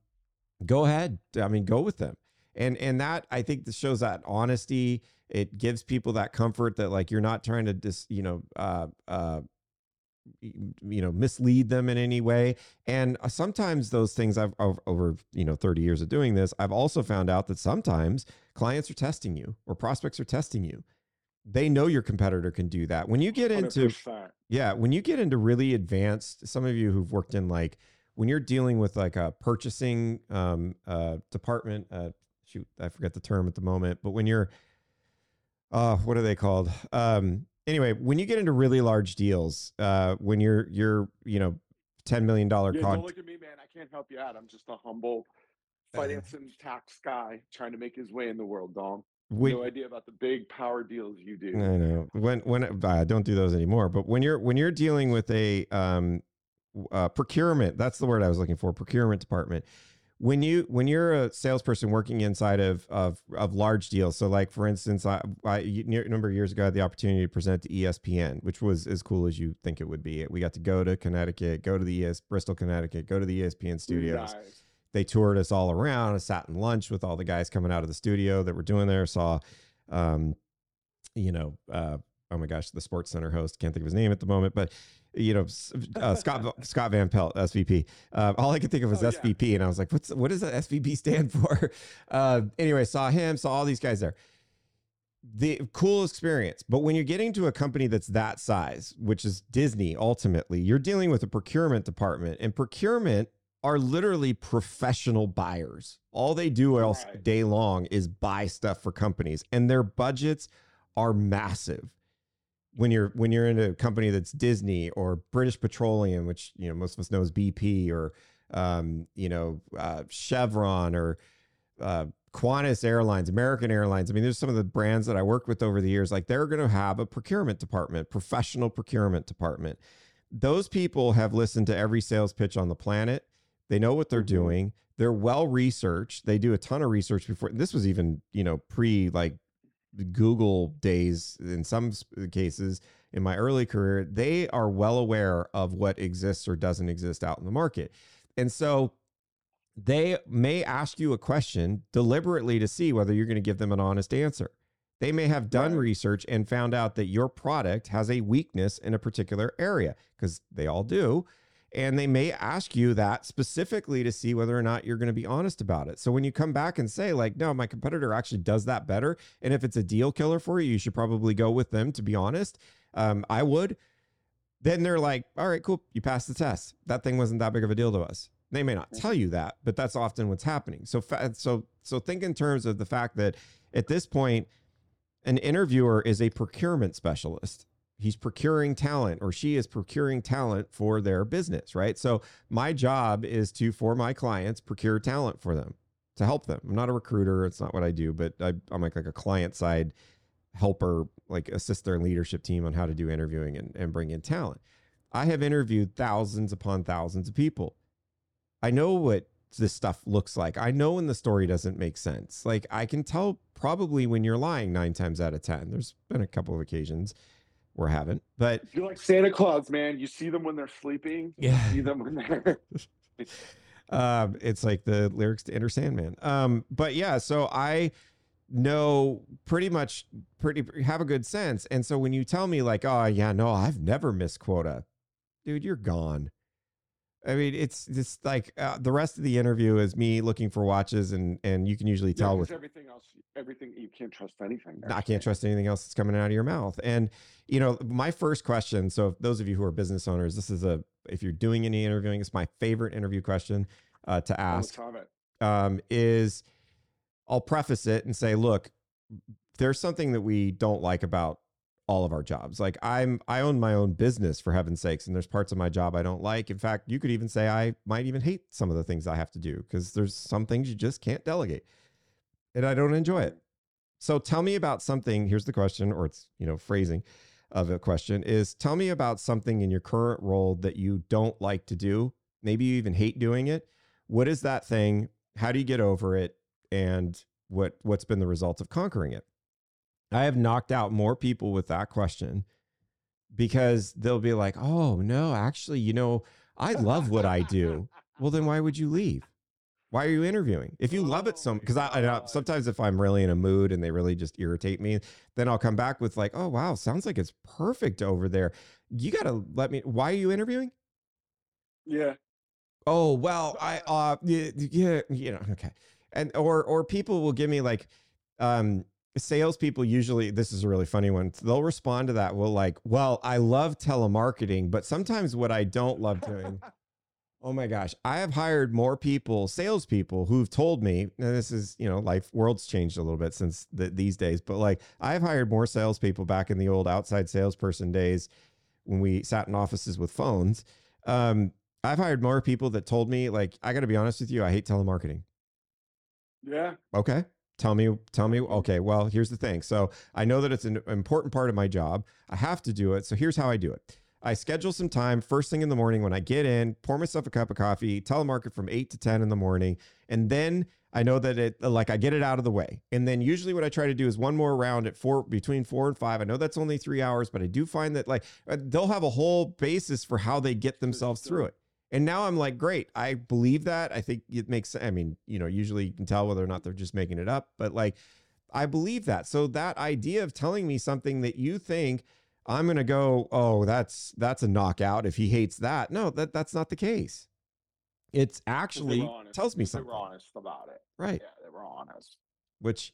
go ahead. I mean, go with them and and that i think this shows that honesty. It gives people that comfort that like you're not trying to dis you know uh uh you know mislead them in any way. And uh, sometimes those things i've over, over you know 30 years of doing this i've also found out that sometimes clients are testing you or prospects are testing you. They know your competitor can do that. When you get into 100%. yeah, when you get into really advanced, some of you who've worked in like when you're dealing with like a purchasing um, uh, department, uh, shoot, I forget the term at the moment, but when you're, uh, what are they called? Um, anyway, when you get into really large deals, uh, when you're you're you know ten million dollar Yeah, con- don't look at me, man. I can't help you out. I'm just a humble finance and tax guy trying to make his way in the world, Dom. when, no idea about the big power deals you do. I know when when I don't do those anymore. But when you're when you're dealing with a um, uh, procurement, that's the word I was looking for. Procurement department. When you when you're a salesperson working inside of of of large deals, so like for instance, I, I a number of years ago I had the opportunity to present to ESPN, which was as cool as you think it would be. We got to go to Connecticut, go to the ES Bristol, Connecticut, go to the ESPN studios Nice. they toured us all around. I sat in lunch with all the guys coming out of the studio that were doing there. Saw, um, you know, uh, oh my gosh, the SportsCenter host can't think of his name at the moment, but you know, uh, Scott Scott Van Pelt, SVP. Uh, all I could think of was Oh, yeah. SVP, and I was like, what's what does that SVP stand for? Uh, anyway, saw him, saw all these guys there. The cool experience, but when you're getting to a company that's that size, which is Disney, ultimately, you're dealing with a procurement department, and procurement are literally professional buyers. All they do Right. day long is buy stuff for companies, and their budgets are massive. When you're when you're in a company that's Disney or British Petroleum, which you know most of us know as BP, or um, you know uh, Chevron or uh, Qantas Airlines, American Airlines. I mean, there's some of the brands that I worked with over the years. Like they're going to have a procurement department, professional procurement department those people have listened to every sales pitch on the planet. They know what they're Mhm. doing. They're well researched. They do a ton of research before. This was even, you know, pre like Google days in some cases in my early career. They are well aware of what exists or doesn't exist out in the market. And so they may ask you a question deliberately to see whether you're going to give them an honest answer. They may have done Right. research and found out that your product has a weakness in a particular area because they all do. And they may ask you that specifically to see whether or not you're going to be honest about it. So when you come back and say, like, no, my competitor actually does that better. And if it's a deal killer for you, you should probably go with them, to be honest. Um, I would. Then they're like, all right, cool. You passed the test. That thing wasn't that big of a deal to us. They may not tell you that, but that's often what's happening. So, fa- so, so think in terms of the fact that at this point, an interviewer is a procurement specialist. He's procuring talent or she is procuring talent for their business, right? So, my job is to, for my clients, procure talent for them to help them. I'm not a recruiter. It's not what I do, but I, I'm like, like a client side helper, like assist their leadership team on how to do interviewing and, and bring in talent. I have interviewed thousands upon thousands of people. I know what this stuff looks like. I know when the story doesn't make sense. Like I can tell probably when you're lying nine times out of 10. There's been a couple of occasions I haven't, but You're like Santa Claus, man. You see them when they're sleeping. You Yeah. see them when they're. um, it's like the lyrics to Enter Sandman. Um, but yeah, so I know pretty much pretty have a good sense. And so when you tell me like, oh yeah, no, I've never missed quota, dude, you're gone. I mean, it's just like uh, the rest of the interview is me looking for watches, and and you can usually Yeah, with everything else, everything you can't trust anything. there. I can't trust anything else that's coming out of your mouth. And you know, my first question. So, those of you who are business owners, this is a if you're doing any interviewing, it's my favorite interview question uh, to ask. Um, is I'll preface it and say, look, there's something that we don't like about all of our jobs. Like I'm, I own my own business for heaven's sakes, and there's parts of my job I don't like. In fact, you could even say I might even hate some of the things I have to do because there's some things you just can't delegate, and I don't enjoy it. So tell me about something. Here's the question, or it's you know phrasing of a question is tell me about something in your current role that you don't like to do. Maybe you even hate doing it. What is that thing? How do you get over it? And what what's been the result of conquering it? I have knocked out more people with that question because they'll be like, "Oh no, actually, you know, I love what I do." Well, then why would you leave? Why are you interviewing? If you love it Oh so, because I, I sometimes if I'm really in a mood and they really just irritate me, then I'll come back with like, "Oh wow, sounds like it's perfect over there." You got to let me. Why are you interviewing? Yeah. Oh well, I uh yeah, yeah you know okay, and or or people will give me like um salespeople usually this is a really funny one they'll respond to that well like well I love telemarketing but sometimes what I don't love doing oh my gosh I have hired more people salespeople who've told me and this is you know life world's changed a little bit since the, these days but like I've hired more salespeople back in the old outside salesperson days when we sat in offices with phones um I've hired more people that told me, like, I got to be honest with you, I hate telemarketing. Yeah. Okay. Tell me, tell me. Okay. Well, here's the thing. So I know that it's an important part of my job. I have to do it. So here's how I do it. I schedule some time first thing in the morning when I get in, pour myself a cup of coffee, telemarket from eight to 10 in the morning. And then I know that it, like, I get it out of the way. And then usually what I try to do is one more round at four, between four and five. I know that's only three hours, but I do find that, like, uh, they'll have a whole basis for how they get themselves through it. And now I'm like, great. I believe that. I think it makes. I mean, you know, usually you can tell whether or not they're just making it up, but like, I believe that. So that idea of telling me something that you think I'm gonna go, oh, that's that's a knockout. If he hates that, no, that that's not the case. It's actually honest. tells me They something, were honest about it. right? Yeah, they were honest. Which,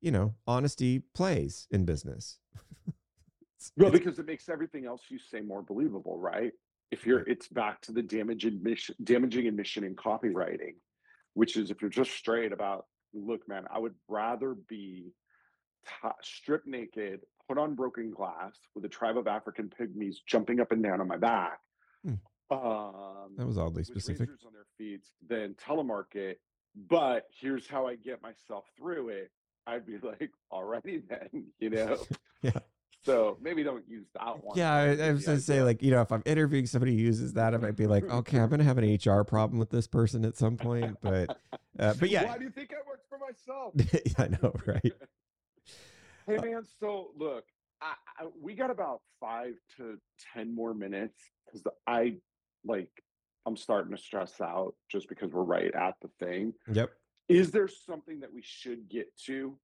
you know, honesty plays in business. Well, because it makes everything else you say more believable, right? If you're, it's back to the damage admission, damaging admission in copywriting, which is if you're just straight about, look, man, I would rather be t- stripped naked, put on broken glass with a tribe of African pygmies jumping up and down on my back. Hmm. Um, that was oddly specific. on their feet than telemarket. But here's how I get myself through it. I'd be like, alrighty then, you know. Yeah. So maybe don't use that one. Yeah, I, I was gonna say like you know if I'm interviewing somebody who uses that, I might be like, okay, I'm gonna have an HR problem with this person at some point. But uh, but yeah, Why do you think I work for myself? I know, right? Hey man, so look, I, I, we got about five to ten more minutes because I like I'm starting to stress out just because we're right at the thing. Yep. Is there something that we should get to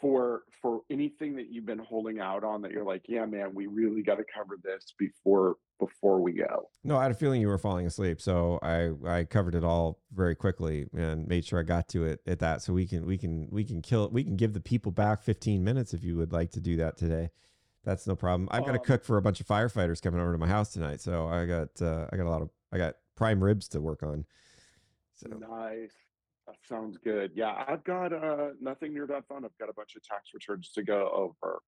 for for anything that you've been holding out on that you're like, yeah, man, we really got to cover this before before we go? No, I had a feeling you were falling asleep, so I I covered it all very quickly and made sure I got to it at that. So we can we can we can kill it. we can give the people back 15 minutes if you would like to do that today. That's no problem. I've got to Um, cook for a bunch of firefighters coming over to my house tonight, so I got uh, I got a lot of I got prime ribs to work on. So Nice. That sounds good. Yeah, I've got uh nothing near that fun. I've got a bunch of tax returns to go over.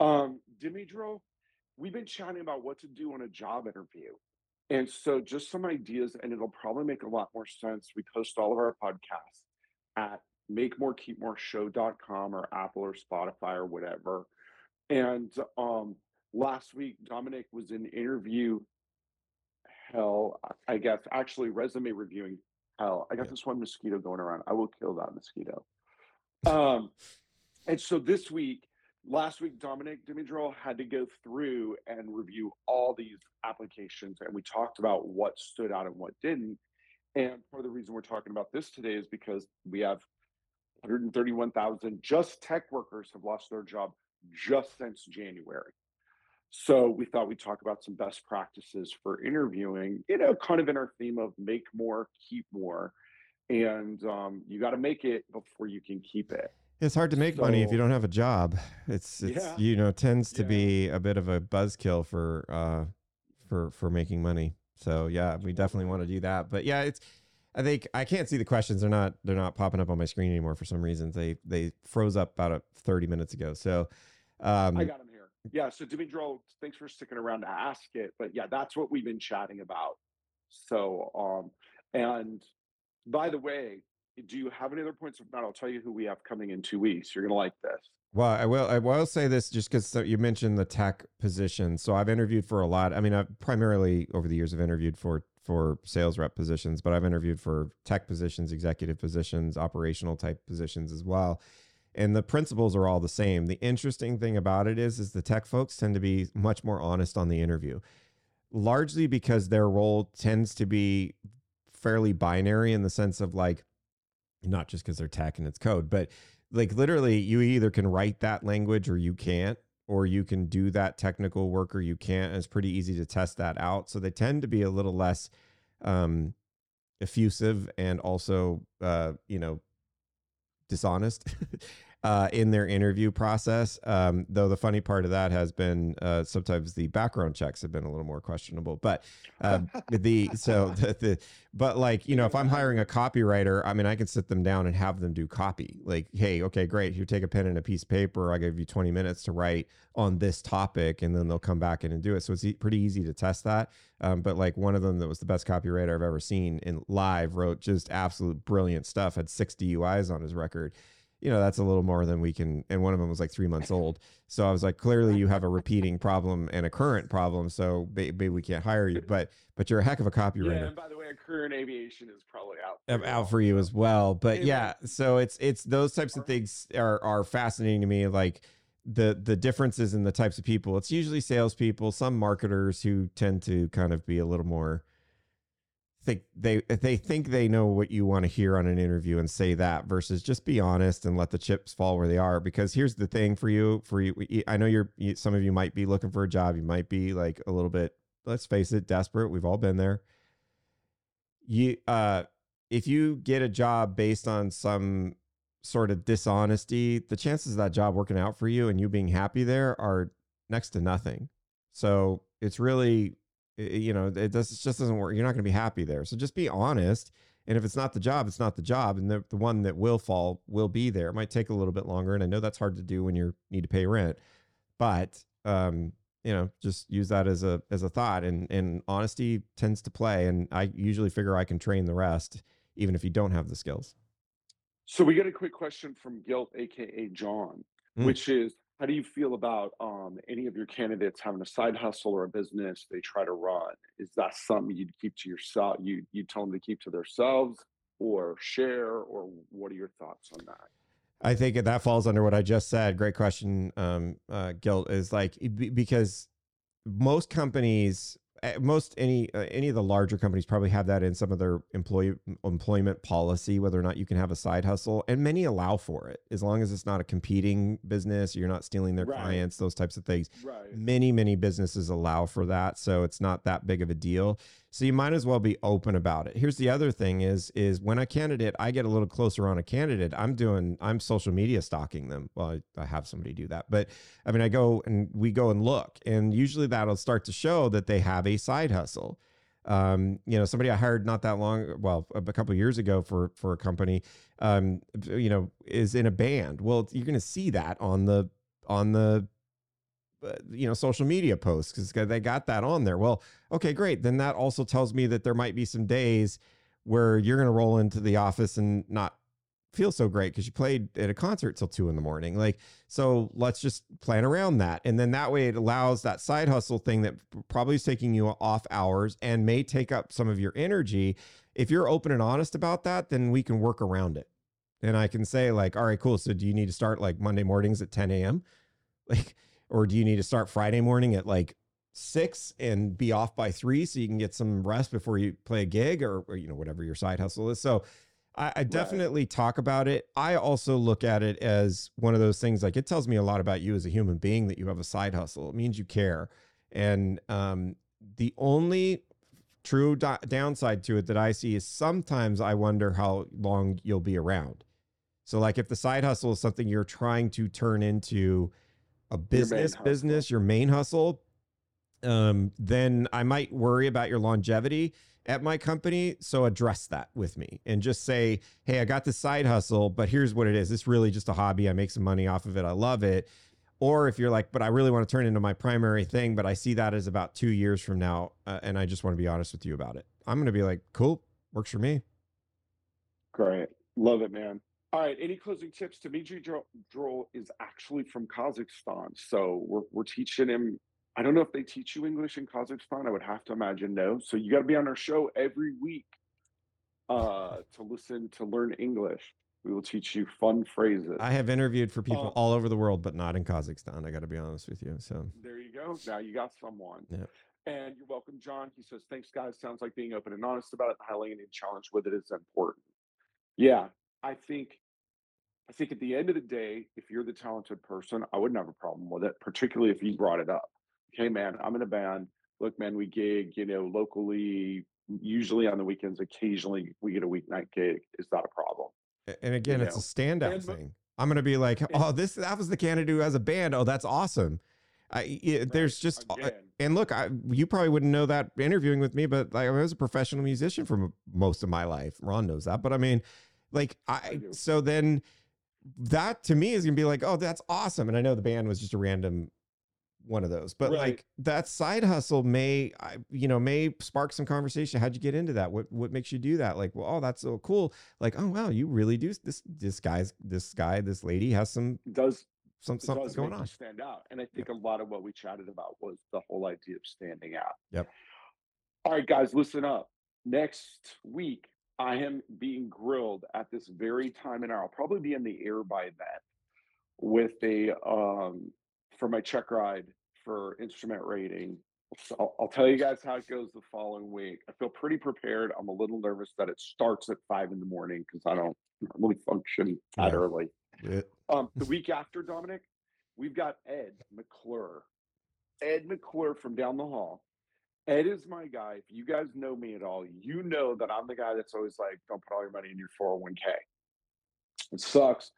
Um, Dimidro, we've been chatting about what to do on a job interview. And so just some ideas, and it'll probably make a lot more sense. We post all of our podcasts at makemorekeepmoreshow.com or Apple or Spotify or whatever. And um last week Dominic was in interview hell, I guess actually resume reviewing hell. I got Yeah. this one mosquito going around. I will kill that mosquito. Um, and so this week, last week, Dominic Dimidrol had to go through and review all these applications, and we talked about what stood out and what didn't. And part of the reason we're talking about this today is because we have 131,000 just tech workers have lost their job just since January. So we thought we'd talk about some best practices for interviewing, you know, kind of in our theme of make more, keep more. And um, you got to make it before you can keep it. It's hard to make money if you don't have a job. It's it's Yeah. you know tends to Yeah. be a bit of a buzzkill for uh for for making money. So yeah, we definitely want to do that. But yeah, it's I think I can't see the questions. They're not they're not popping up on my screen anymore for some reason. They they froze up about uh, 30 minutes ago. So um I got here. Yeah. So Dimidro, thanks for sticking around to ask it. But yeah, that's what we've been chatting about. So, um, and by the way, do you have any other points of note? I'll tell you who we have coming in two weeks. You're gonna like this. Well, I will. I will say this just because you mentioned the tech position. So I've interviewed for a lot. I mean, I've primarily over the years I've interviewed for for sales rep positions, but I've interviewed for tech positions, executive positions, operational type positions as well. And the principles are all the same. The interesting thing about it is, is the tech folks tend to be much more honest on the interview, largely because their role tends to be fairly binary in the sense of like, not just because they're tech and it's code, but like literally you either can write that language or you can't or you can do that technical work or you can't and it's pretty easy to test that out so they tend to be a little less um effusive and also uh you know dishonest uh in their interview process. Um though the funny part of that has been uh sometimes the background checks have been a little more questionable but um the so the, the but like you know if i'm hiring a copywriter i mean i can sit them down and have them do copy. Like hey okay great here take a pen and a piece of paper. I give you 20 minutes to write on this topic and then they'll come back in and do it. So it's e- pretty easy to test that. Um, but like one of them that was the best copywriter i've ever seen in live wrote just absolute brilliant stuff had six duis on his record you know that's a little more than we can and one of them was like three months old so i was like clearly you have a repeating problem and a current problem so maybe we can't hire you but but you're a heck of a copywriter. Yeah, and by the way, a career in aviation is probably out. you out for you as well. But yeah, so it's it's those types of things are are fascinating to me. Like the the differences in the types of people. It's usually salespeople, some marketers who tend to kind of be a little more think they they think they know what you want to hear on an interview and say that versus just be honest and let the chips fall where they are. Because here's the thing for you for you I know you're you, some of you might be looking for a job. You might be like a little bit let's face it desperate. We've all been there. You uh if you get a job based on some sort of dishonesty, the chances of that job working out for you and you being happy there are next to nothing. So it's really, you know, it, does, it just doesn't work. You're not going to be happy there. So just be honest. And if it's not the job, it's not the job. And the, the one that will fall will be there. It might take a little bit longer. And I know that's hard to do when you need to pay rent, but, um, you know, just use that as a as a thought, and and honesty tends to play. And I usually figure I can train the rest, even if you don't have the skills. So we get a quick question from Guilt, aka John, Mm. which is how do you feel about um, any of your candidates having a side hustle or a business they try to run? Is that something you'd keep to yourself? You you tell them to keep to themselves or share, or what are your thoughts on that? I think that falls under what I just said. Great question, um, uh, Gilt is like because most companies most any uh, any of the larger companies probably have that in some of their employee employment policy whether or not you can have a side hustle and many allow for it as long as it's not a competing business you're not stealing their right. clients those types of things right. many many businesses allow for that so it's not that big of a deal so you might as well be open about it. Here's the other thing is is when a candidate, I get a little closer on a candidate, I'm doing I'm social media stalking them. Well, I, I have somebody do that. But I mean I go and we go and look and usually that'll start to show that they have a side hustle. Um, you know, somebody I hired not that long, well, a couple years ago for for a company, um, you know, is in a band. Well, you're going to see that on the on the Uh, you know social media posts because they got that on there. Well okay great. Then that also tells me that there might be some days where you're going to roll into the office and not feel so great because you played at a concert till two in the morning. Like so let's just plan around that. And then that way it allows that side hustle thing that probably is taking you off hours and may take up some of your energy. If you're open and honest about that then we can work around it. And i can say like all right cool. So do you need to start like monday mornings at 10 a.m like or do you need to start Friday morning at like six and be off by three so you can get some rest before you play a gig or, or you know whatever your side hustle is? So I, I definitely right. talk about it. I also look at it as one of those things like it tells me a lot about you as a human being that you have a side hustle. It means you care. And um, the only true do- downside to it that i see is sometimes i wonder how long you'll be around. So like if the side hustle is something you're trying to turn into a business your business, your main hustle, um, then I might worry about your longevity at my company. So address that with me and just say, hey, I got this side hustle, but here's what it is. It's really just a hobby. I make some money off of it. I love it. Or if you're like, but I really want to turn into my primary thing, but I see that as about two years from now, uh, and I just want to be honest with you about it. I'm going to be like, cool, works for me. Great. Love it, man. All right. Any closing tips? Dimitri Drol is actually from Kazakhstan. So we're, we're teaching him. I don't know if they teach you English in Kazakhstan. I would have to imagine no. So you got to be on our show every week uh, to listen, to learn English. We will teach you fun phrases. I have interviewed for people uh, all over the world, but not in Kazakhstan. I got to be honest with you. So there you go. Now you got someone. Yeah. And you're welcome, John. He says, Thanks, guys. Sounds like being open and honest about it, highlighting any challenge with it is important. Yeah, I think I think at the end of the day, if you're the talented person, I wouldn't have a problem with it, particularly if you brought it up. Okay, man, I'm in a band. Look, man, we gig, you know, locally, usually on the weekends, occasionally we get a weeknight gig. Is that a problem? And again, you it's know? a standout and, thing. I'm going to be like, oh, this, that was the candidate who has a band. Oh, that's awesome. I, it, right. There's just, uh, Again. and look, I, you probably wouldn't know that interviewing with me, but like, I was a professional musician for most of my life. Ron knows that, but I mean, like I, I so then that to me is gonna be like, oh, that's awesome. And I know the band was just a random one of those, but right. like that side hustle may, you know, may spark some conversation. How'd you get into that? What what makes you do that? Like, well, oh, that's so cool. Like, oh wow, you really do this. This guy's this guy, this lady has some does some something going on. Stand out, and I think yep. a lot of what we chatted about was the whole idea of standing out. Yep. All right, guys, listen up. Next week, I am being grilled at this very time and hour. I'll probably be in the air by then with a um for my check ride for instrument rating. So I'll, I'll, tell you guys how it goes the following week. I feel pretty prepared. I'm a little nervous that it starts at five in the morning because I don't normally function that yeah. early. Yeah. Um, the week after, Dominic, we've got Ed McClure. Ed McClure from down the hall Ed is my guy. If you guys know me at all, you know that I'm the guy that's always like, don't put all your money in your 401k. It sucks.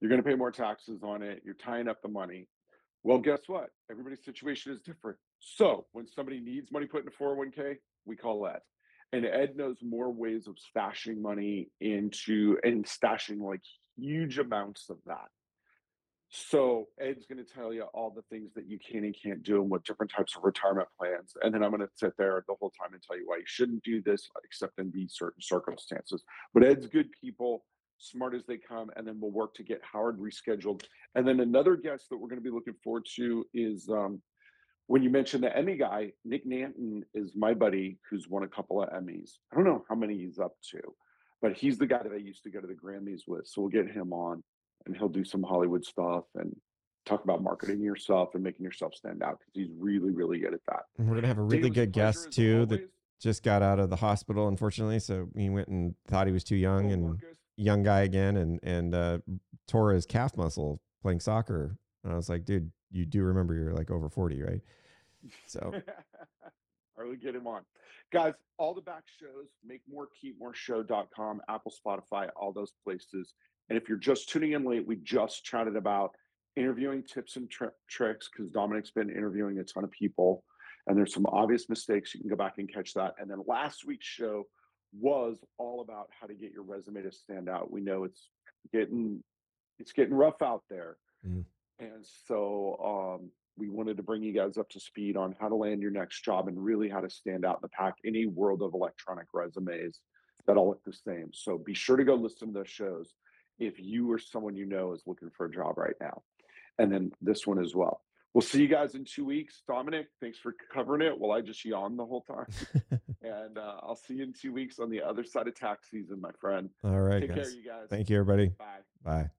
You're going to pay more taxes on it. You're tying up the money. Well, guess what? Everybody's situation is different. So when somebody needs money put in a 401k, we call Ed. And Ed knows more ways of stashing money into and stashing like huge amounts of that. So Ed's going to tell you all the things that you can and can't do and what different types of retirement plans. And then I'm going to sit there the whole time and tell you why you shouldn't do this except in these certain circumstances. But Ed's good people. smart as they come, and then we'll work to get Howard rescheduled. And then another guest that we're going to be looking forward to is um, when you mentioned the Emmy guy, Nick Nanton is my buddy who's won a couple of Emmys. I don't know how many he's up to, but he's the guy that I used to go to the Grammys with. So we'll get him on and he'll do some Hollywood stuff and talk about marketing yourself and making yourself stand out because he's really, really good at that. And we're gonna have a really good guest too that just got out of the hospital, unfortunately. So he went and thought he was too young and Marcus. young guy again, and and uh, tore his calf muscle playing soccer. And I was like, dude, you do remember you're like over forty, right? So Or we get him on. Guys, all the back shows, make more, keep more show.com, Apple, Spotify, all those places. And if you're just tuning in late, we just chatted about interviewing tips and tri- tricks because Dominic's been interviewing a ton of people and there's some obvious mistakes. You can go back and catch that. And then last week's show was all about how to get your resume to stand out. We know it's getting it's getting rough out there. Mm. And so um, we wanted to bring you guys up to speed on how to land your next job and really how to stand out in the pack Any world of electronic resumes that all look the same. So be sure to go listen to those shows if you or someone you know is looking for a job right now. And then this one as well. We'll see you guys in two weeks. Dominic, thanks for covering it while I just yawned the whole time. and uh, I'll see you in two weeks on the other side of tax season, my friend. all right, Take care, guys. you guys. Thank you, everybody. Bye. Bye.